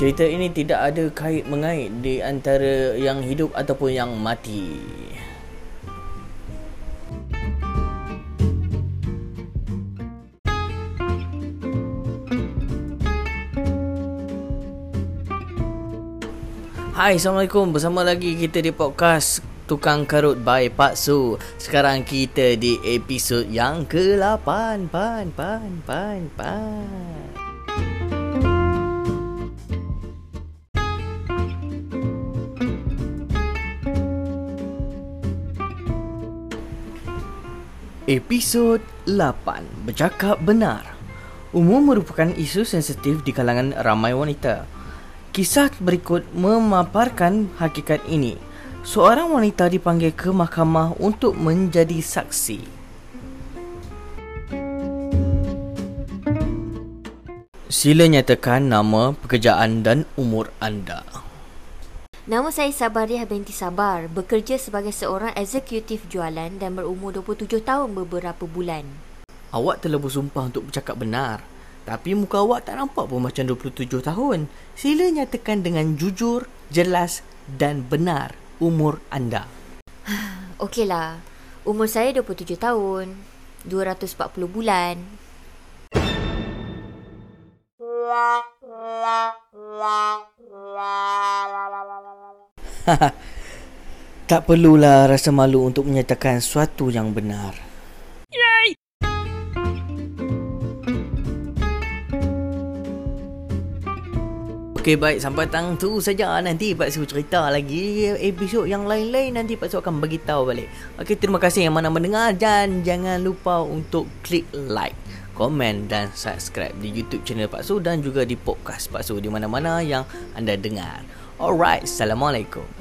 Cerita ini tidak ada kait mengait di antara yang hidup ataupun yang mati. Hai, Assalamualaikum. Bersama lagi kita di podcast Tukang Karut by Pak Su. Sekarang kita di episod yang ke-8. Pan, pan, pan, pan. Episod 8 Bercakap benar. Umur merupakan isu sensitif di kalangan ramai wanita. Kisah berikut memaparkan hakikat ini. Seorang wanita dipanggil ke mahkamah untuk menjadi saksi. Sila nyatakan nama, pekerjaan dan umur anda Nama saya Sabariah binti Sabar, bekerja sebagai seorang eksekutif jualan dan berumur 27 tahun beberapa bulan. Awak telah bersumpah untuk bercakap benar. Tapi muka awak tak nampak pun macam 27 tahun. Sila nyatakan dengan jujur, jelas dan benar umur anda. Okeylah, umur saya 27 tahun, 240 bulan. La la la la la la la tak perlulah rasa malu untuk menyatakan sesuatu yang benar. Yay! Okey baik sampai tang tu saja nanti Pak Su cerita lagi episod yang lain-lain nanti Pak Su akan bagi tahu balik. Okey terima kasih yang mana mendengar dan jangan lupa untuk klik like, komen dan subscribe di YouTube channel Pak Su dan juga di podcast Pak Su di mana-mana yang anda dengar. Alright, Assalamualaikum.